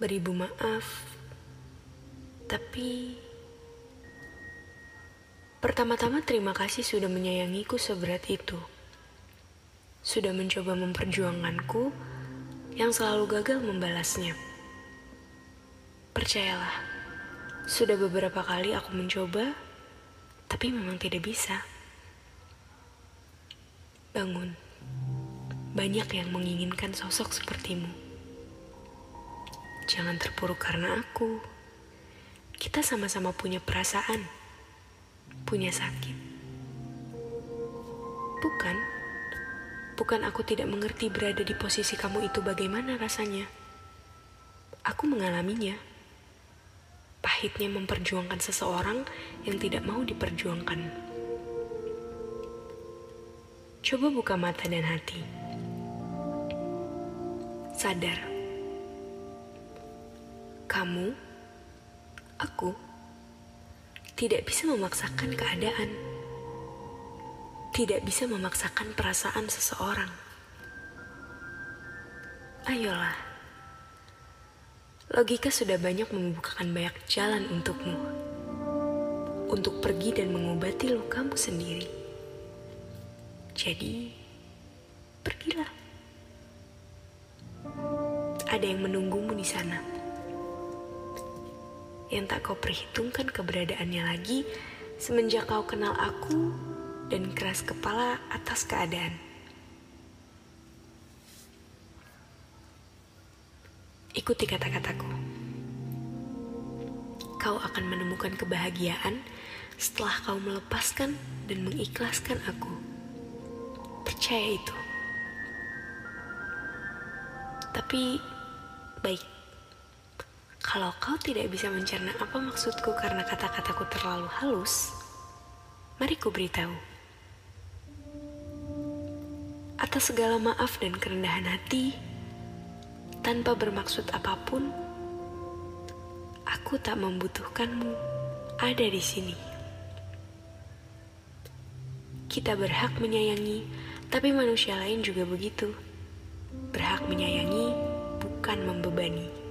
beribu maaf, tapi pertama-tama terima kasih sudah menyayangiku seberat itu. Sudah mencoba memperjuangkanku yang selalu gagal membalasnya. Percayalah, sudah beberapa kali aku mencoba, tapi memang tidak bisa. Bangun. Banyak yang menginginkan sosok sepertimu. Jangan terpuruk karena aku. Kita sama-sama punya perasaan, punya sakit. Bukan, bukan aku tidak mengerti berada di posisi kamu itu bagaimana rasanya. Aku mengalaminya. Pahitnya memperjuangkan seseorang yang tidak mau diperjuangkan. Coba buka mata dan hati. Sadar. Kamu, aku, tidak bisa memaksakan keadaan. Tidak bisa memaksakan perasaan seseorang. Ayolah. Logika sudah banyak membukakan banyak jalan untukmu. Untuk pergi dan mengobati lukamu sendiri. Jadi, pergilah. Ada yang menunggumu di sana. Yang tak kau perhitungkan keberadaannya lagi semenjak kau kenal aku dan keras kepala atas keadaan. Ikuti kata-kataku. Kau akan menemukan kebahagiaan setelah kau melepaskan dan mengikhlaskan aku. Percaya itu. Tapi baik. Kalau kau tidak bisa mencerna apa maksudku karena kata-kataku terlalu halus, mari ku beritahu. Atas segala maaf dan kerendahan hati, tanpa bermaksud apa pun, aku tak membutuhkanmu ada di sini. Kita berhak menyayangi, tapi manusia lain juga begitu. Berhak menyayangi, bukan membebani.